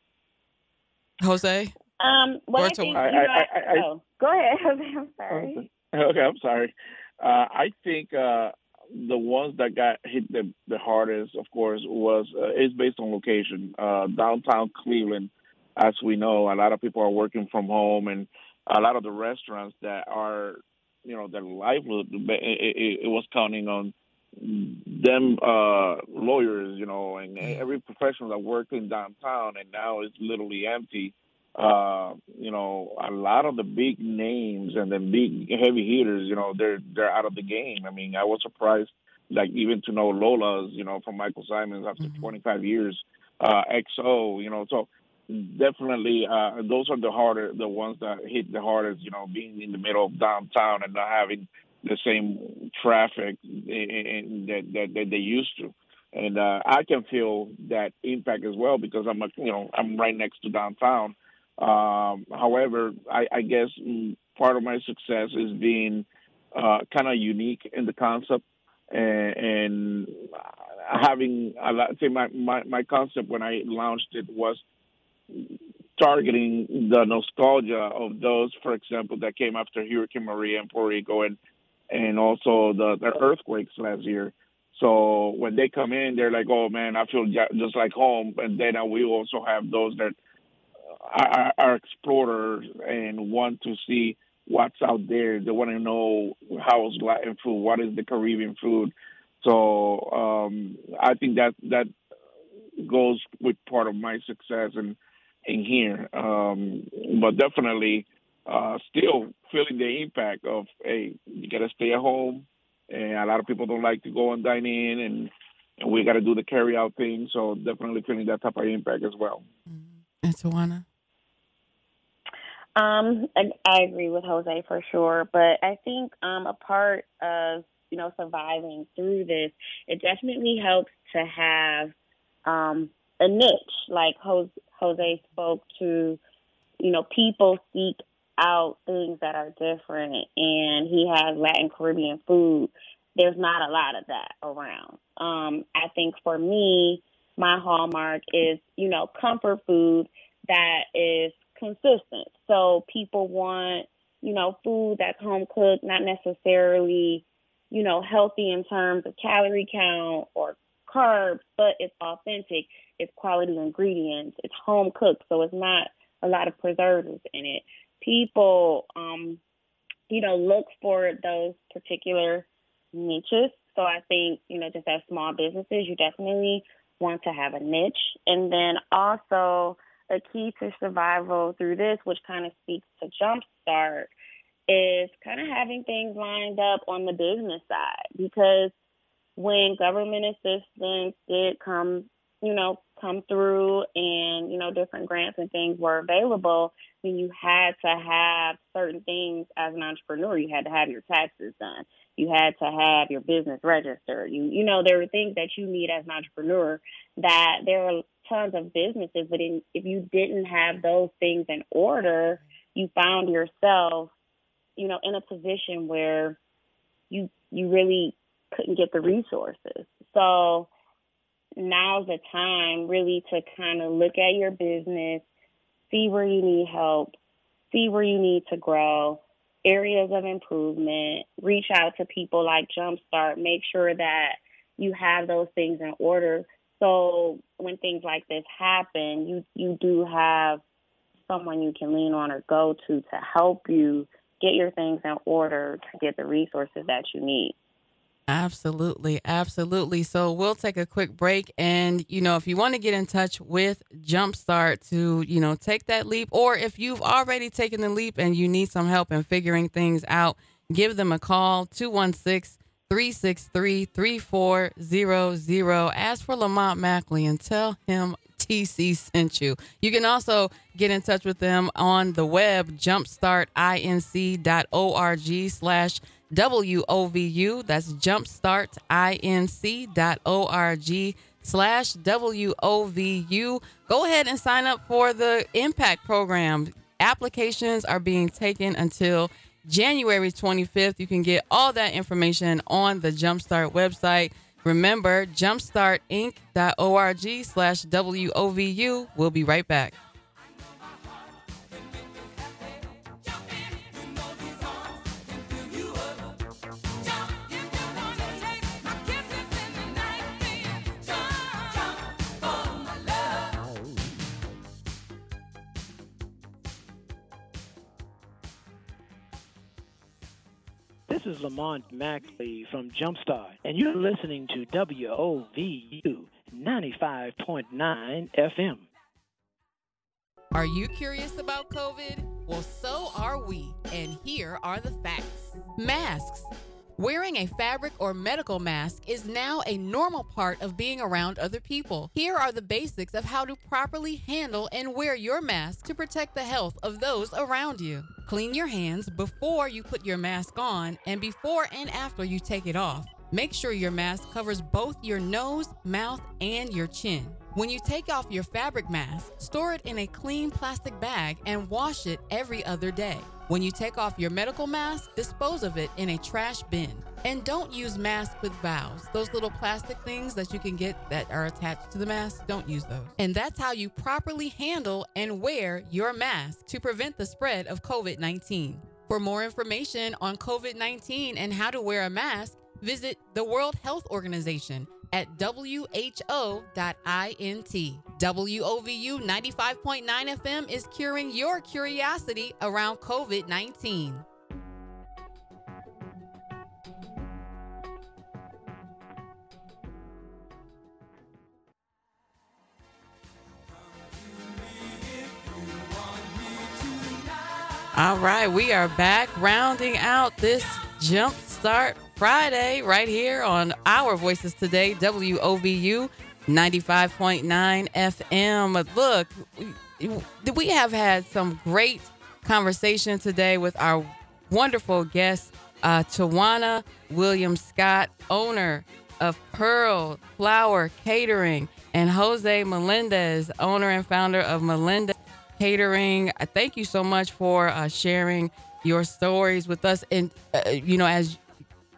Jose? Um, well, I think, I, I, I, oh, go ahead. I'm sorry. Okay, I'm sorry. Uh, I think uh, the ones that got hit the, the hardest, of course, was uh, is based on location. Uh, downtown Cleveland, as we know, a lot of people are working from home, and a lot of the restaurants that are, you know, their livelihood, it, it, it was counting on them uh, lawyers, you know, and every professional that worked in downtown, and now it's literally empty. Uh, you know, a lot of the big names and the big heavy hitters, you know, they're they're out of the game. I mean, I was surprised, like even to know Lola's, you know, from Michael Symon's after mm-hmm. 25 years, uh, XO, you know, so definitely uh, those are the harder, the ones that hit the hardest. You know, being in the middle of downtown and not having the same traffic in, that, that, that they used to. And uh, I can feel that impact as well because I'm a, you know I'm right next to downtown. Um, however, I, I guess part of my success is being uh, kind of unique in the concept and, and having a lot. Say my, my my concept when I launched it was targeting the nostalgia of those, for example, that came after Hurricane Maria in Puerto Rico and and also the, the earthquakes last year. So when they come in, they're like, "Oh man, I feel just like home." And then uh, we also have those that are, are explorers and want to see what's out there. They want to know how is Latin food, what is the Caribbean food. So um, I think that that goes with part of my success in in here. Um, but definitely, uh, still feeling the impact of hey, you got to stay at home, and a lot of people don't like to go and dine in, and, and we got to do the carry out thing. So definitely feeling that type of impact as well. Mm-hmm. And Tawana. Um, I, I agree with Jose for sure, but I think um, a part of you know surviving through this, it definitely helps to have um, a niche. Like Jose, Jose spoke to, you know, people seek out things that are different, and he has Latin Caribbean food. There's not a lot of that around. Um, I think for me, my hallmark is, you know, comfort food that is consistent. So people want, you know, food that's home cooked, not necessarily, you know, healthy in terms of calorie count or carbs, but it's authentic. It's quality ingredients. It's home cooked, so it's not a lot of preservatives in it. People, um, you know, look for those particular niches. So I think, you know, just as small businesses, you definitely want to have a niche. And then also a key to survival through this, which kind of speaks to Jumpstart, is kind of having things lined up on the business side because when government assistance did come, you know, come through and, you know, different grants and things were available, then you had to have certain things as an entrepreneur. You had to have your taxes done. You had to have your business registered. You you know, there were things that you need as an entrepreneur that there are tons of businesses, but in, if you didn't have those things in order, you found yourself, you know, in a position where you you really couldn't get the resources. So now's the time really to kind of look at your business, see where you need help, see where you need to grow, areas of improvement, reach out to people like Jumpstart, make sure that you have those things in order. So when things like this happen, you you do have someone you can lean on or go to to help you get your things in order to get the resources that you need. Absolutely. Absolutely. So we'll take a quick break. And, you know, if you want to get in touch with Jumpstart to, you know, take that leap, or if you've already taken the leap and you need some help in figuring things out, give them a call 216 363 3400. Ask for Lamont Mackley and tell him TC sent you. You can also get in touch with them on the web, jumpstartinc.org slash WOVU. That's jumpstartinc.org slash WOVU. Go ahead and sign up for the Impact Program. Applications are being taken until January 25th. You can get all that information on the Jumpstart website. Remember, jumpstartinc.org slash WOVU. We'll be right back. Is Lamont Mackley from Jumpstart, and you're listening to WOVU 95.9 FM. Are you curious about COVID? Well, so are we, and here are the facts. Masks. Wearing a fabric or medical mask is now a normal part of being around other people. Here are the basics of how to properly handle and wear your mask to protect the health of those around you. Clean your hands before you put your mask on and before and after you take it off. Make sure your mask covers both your nose, mouth, and your chin. When you take off your fabric mask, store it in a clean plastic bag and wash it every other day. When you take off your medical mask, dispose of it in a trash bin. And don't use masks with valves. Those little plastic things that you can get that are attached to the mask, don't use those. And that's how you properly handle and wear your mask to prevent the spread of COVID 19. For more information on COVID 19 and how to wear a mask, visit the World Health Organization at who.int. WOVU 95.9 FM is curing your curiosity around COVID 19. All right, we are back rounding out this Jump Start Friday right here on Our Voices Today, WOVU 95.9 FM. Look, we, have had some great conversation today with our wonderful guest, uh, Tawana Williams Scott, owner of Pearl Flower Catering, and Jose Melendez, owner and founder of Melendez Catering. Thank you so much for uh, sharing your stories with us and, uh, you know, as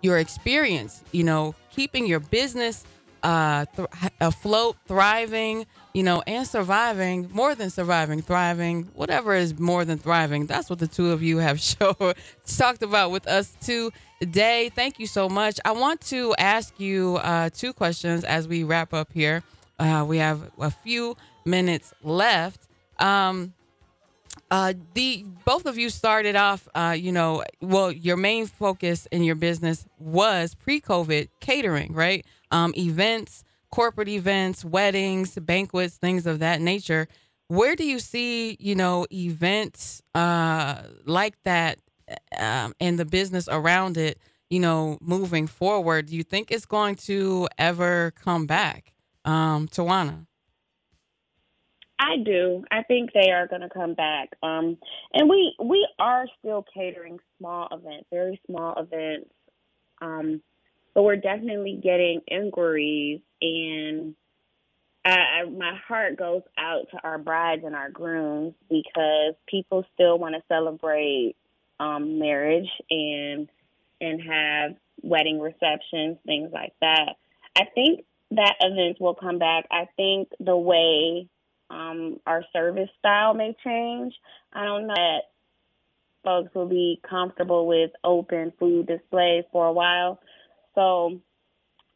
your experience, you know, keeping your business uh, th- afloat, thriving, you know, and surviving, more than surviving, thriving, whatever is more than thriving. That's what the two of you have show, talked about with us today. Thank you so much. I want to ask you uh, two questions as we wrap up here. Uh, we have a few minutes left. Um, uh, the both of you started off, uh, you know, well, your main focus in your business was pre-COVID catering, right? Um, events, corporate events, weddings, banquets, things of that nature. Where do you see, you know, events uh, like that um, and the business around it, you know, moving forward? Do you think it's going to ever come back, um, Tawana? I do. I think they are going to come back. Um, and we we are still catering small events, very small events. Um, but we're definitely getting inquiries, and I, I, my heart goes out to our brides and our grooms because people still want to celebrate um, marriage and and have wedding receptions, things like that. I think that events will come back. I think the way um, our service style may change. I don't know that folks will be comfortable with open food displays for a while. So,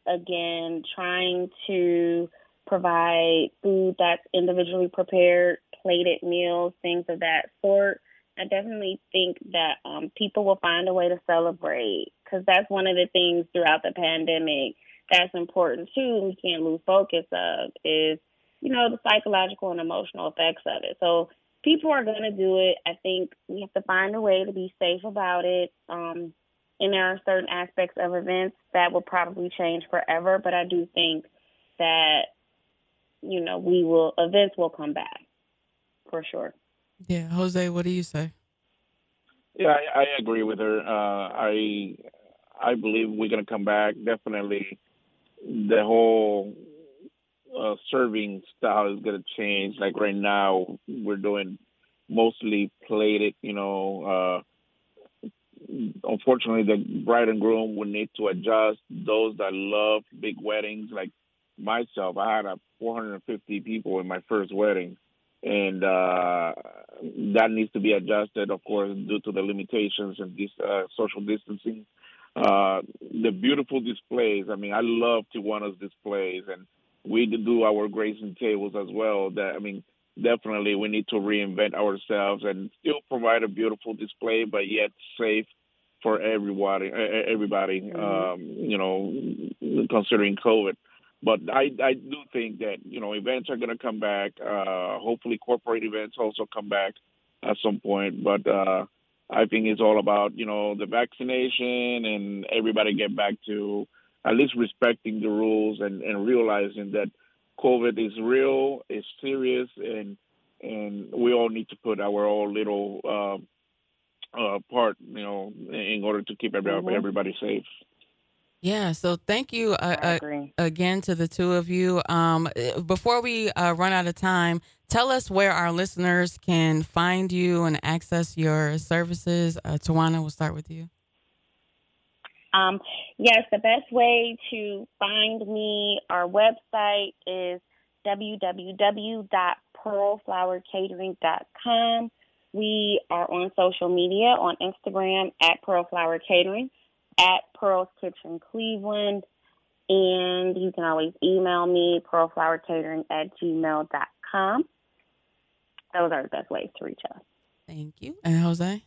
again, trying to provide food that's individually prepared, plated meals, things of that sort. I definitely think that um, people will find a way to celebrate because that's one of the things throughout the pandemic that's important too. We can't lose focus of is you know, the psychological and emotional effects of it. So people are going to do it. I think we have to find a way to be safe about it. Um, and there are certain aspects of events that will probably change forever, but I do think that, you know, we will, events will come back for sure. Yeah. Jose, what do you say? Yeah, I, I agree with her. Uh, I I believe we're going to come back. Definitely, the whole uh, serving style is going to change. Like right now, we're doing mostly plated. You know, uh, unfortunately, the bride and groom would need to adjust. Those that love big weddings, like myself, I had a 450 people in my first wedding, and uh, that needs to be adjusted, of course, due to the limitations and this uh, social distancing. Uh, the beautiful displays. I mean, I love Tawana's displays, and we do our grazing tables as well. That I mean, definitely we need to reinvent ourselves and still provide a beautiful display, but yet safe for everybody. Everybody, mm-hmm. um, you know, considering COVID. But I, I do think that you know events are going to come back. Uh, hopefully, corporate events also come back at some point. But uh, I think it's all about you know the vaccination and everybody get back to at least respecting the rules and, and realizing that COVID is real, it's serious, and and we all need to put our own little uh, uh, part, you know, in order to keep everybody, mm-hmm. everybody safe. Yeah, so thank you uh, uh, again to the two of you. Um, before we uh, run out of time, tell us where our listeners can find you and access your services. Uh, Tawana, we'll start with you. Um, yes, the best way to find me, our website is www.pearlflowercatering.com. We are on social media on Instagram at Pearl Flower Catering, at Pearl's Kitchen Cleveland, and you can always email me, pearlflowercatering at gmail.com. Those are the best ways to reach us. Thank you. And Jose?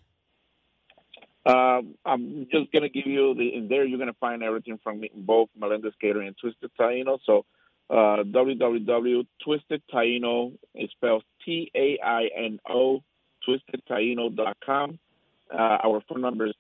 Um, I'm just gonna give you the in there. You're gonna find everything from both Melendez Catering and Twisted Taino. So uh, www.twistedtaino is spelled T A I N O twistedtaino.com. Uh, our phone number is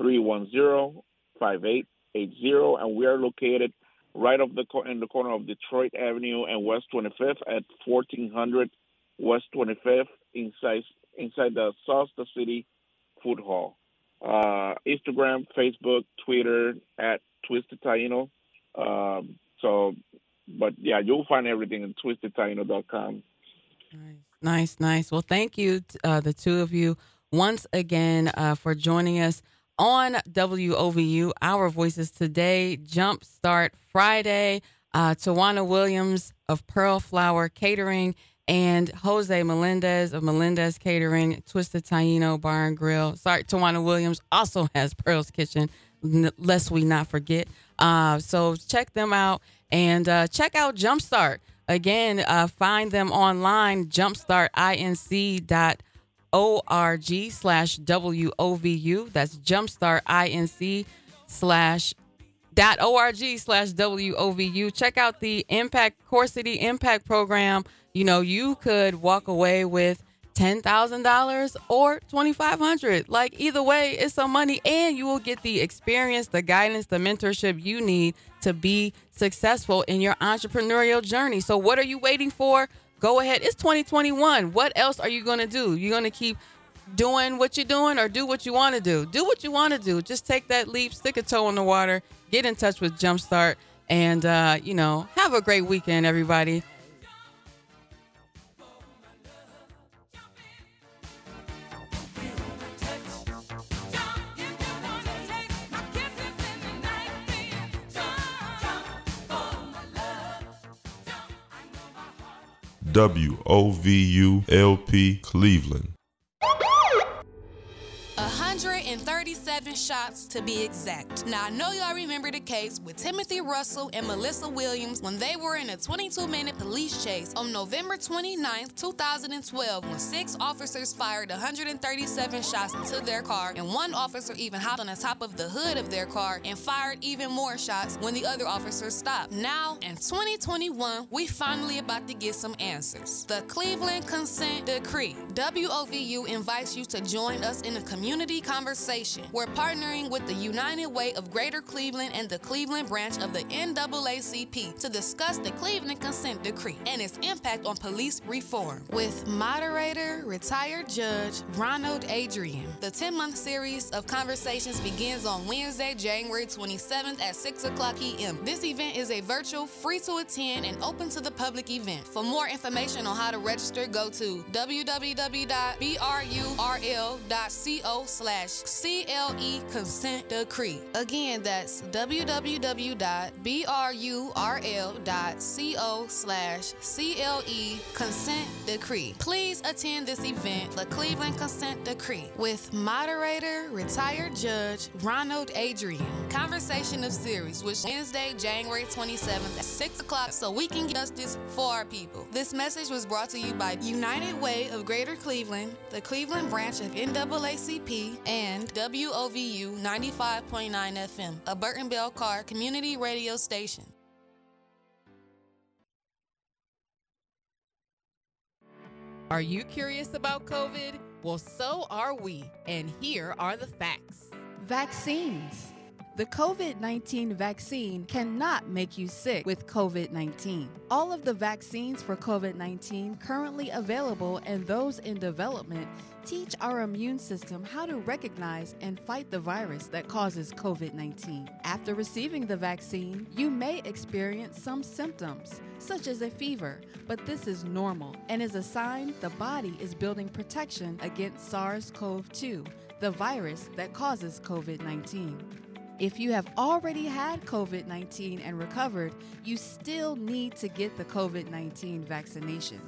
216-310-5880, and we are located right off the in the corner of Detroit Avenue and West 25th at 1400 West 25th inside inside the Sauce City Food Hall. Uh, Instagram, Facebook, Twitter at Twisted Taino. Um, so, but yeah, you'll find everything at twistedtaino.com. Nice, nice, nice. Well, thank you, uh, the two of you, once again uh, for joining us on WOVU, Our Voices Today, Jumpstart Friday. Uh, Tawana Williams of Pearl Flower Catering and Jose Melendez of Melendez Catering, Twisted Taino Bar and Grill. Sorry, Tawana Williams also has Pearl's Kitchen, lest we not forget. Uh, so check them out and uh, check out Jumpstart. Again, uh, find them online, jumpstartinc.org slash W-O-V-U. That's jumpstartinc slash dot org slash W-O-V-U. Check out the Impact Core City Impact Program you know, you could walk away with $10,000 or 2500 Like either way, it's some money and you will get the experience, the guidance, the mentorship you need to be successful in your entrepreneurial journey. So what are you waiting for? Go ahead. It's 2021. What else are you going to do? You're going to keep doing what you're doing or do what you want to do. Do what you want to do. Just take that leap, stick a toe in the water, get in touch with Jumpstart and uh, you know, have a great weekend everybody. WOVU LP Cleveland. 137 shots to be exact. Now, I know y'all remember the case with Timothy Russell and Malissa Williams when they were in a 22 minute police chase on November 29, 2012, when six officers fired 137 shots into their car, and one officer even hopped on the top of the hood of their car and fired even more shots when the other officers stopped. Now, in 2021, we finally about to get some answers. The Cleveland Consent Decree. WOVU invites you to join us in a community conversation. We're partnering with the United Way of Greater Cleveland and the Cleveland branch of the NAACP to discuss the Cleveland Consent Decree and its impact on police reform. With moderator, retired judge Ronald Adrine. The 10 month series of conversations begins on Wednesday, January 27th at 6 o'clock p.m. This event is a virtual, free to attend, and open to the public event. For more information on how to register, go to www.brurl.co slash CLSDC CLE consent decree. Again, that's www.brurl.co slash CLE consent decree. Please attend this event, the Cleveland Consent Decree, with moderator, retired judge Ronald Adrine. Conversation of Series, which Wednesday, January 27th at 6 o'clock, so we can get justice for our people. This message was brought to you by United Way of Greater Cleveland, the Cleveland branch of NAACP, and WOVU 95.9 FM, a Burten Bell Carr community radio station. Are you curious about COVID? Well, so are we. And here are the facts. Vaccines. The COVID 19 vaccine cannot make you sick with COVID 19. All of the vaccines for COVID 19 currently available and those in development teach our immune system how to recognize and fight the virus that causes COVID 19. After receiving the vaccine, you may experience some symptoms, such as a fever, but this is normal and is a sign the body is building protection against SARS CoV 2, the virus that causes COVID 19. If you have already had COVID 19 and recovered, you still need to get the COVID 19 vaccination.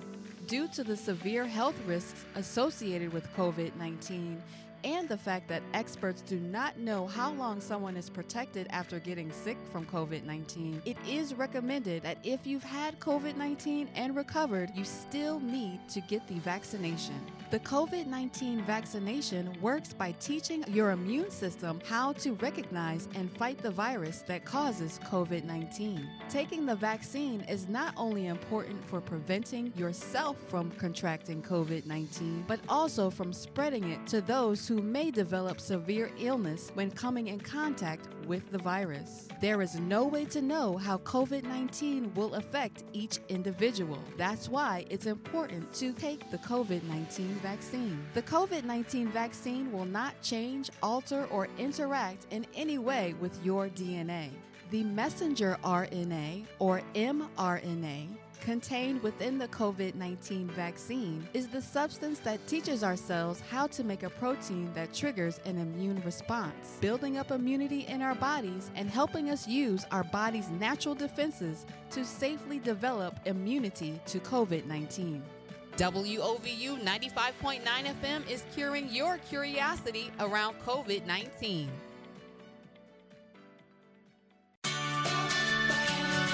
Due to the severe health risks associated with COVID 19 and the fact that experts do not know how long someone is protected after getting sick from COVID 19, it is recommended that if you've had COVID 19 and recovered, you still need to get the vaccination. The COVID 19 vaccination works by teaching your immune system how to recognize and fight the virus that causes COVID 19. Taking the vaccine is not only important for preventing yourself from contracting COVID 19, but also from spreading it to those who may develop severe illness when coming in contact with the virus. There is no way to know how COVID 19 will affect each individual. That's why it's important to take the COVID 19 vaccine. The COVID 19 vaccine will not change, alter, or interact in any way with your DNA. The messenger RNA, or mRNA, contained within the COVID 19 vaccine is the substance that teaches our cells how to make a protein that triggers an immune response, building up immunity in our bodies and helping us use our body's natural defenses to safely develop immunity to COVID 19. WOVU 95.9 FM is curing your curiosity around COVID 19.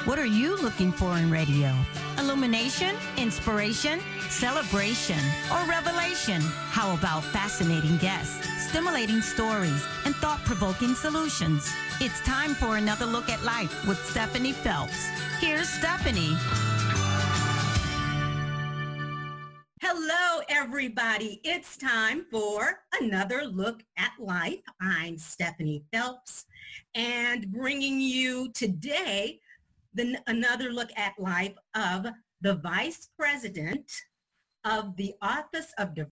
What are you looking for in radio? Illumination, inspiration, celebration, or revelation? How about fascinating guests, stimulating stories, and thought provoking solutions? It's time for another look at life with Stephanie Phelps. Here's Stephanie. Hello, everybody. It's time for another look at life. I'm Stephanie Phelps and bringing you today the, another look at life of the Vice President of the Office of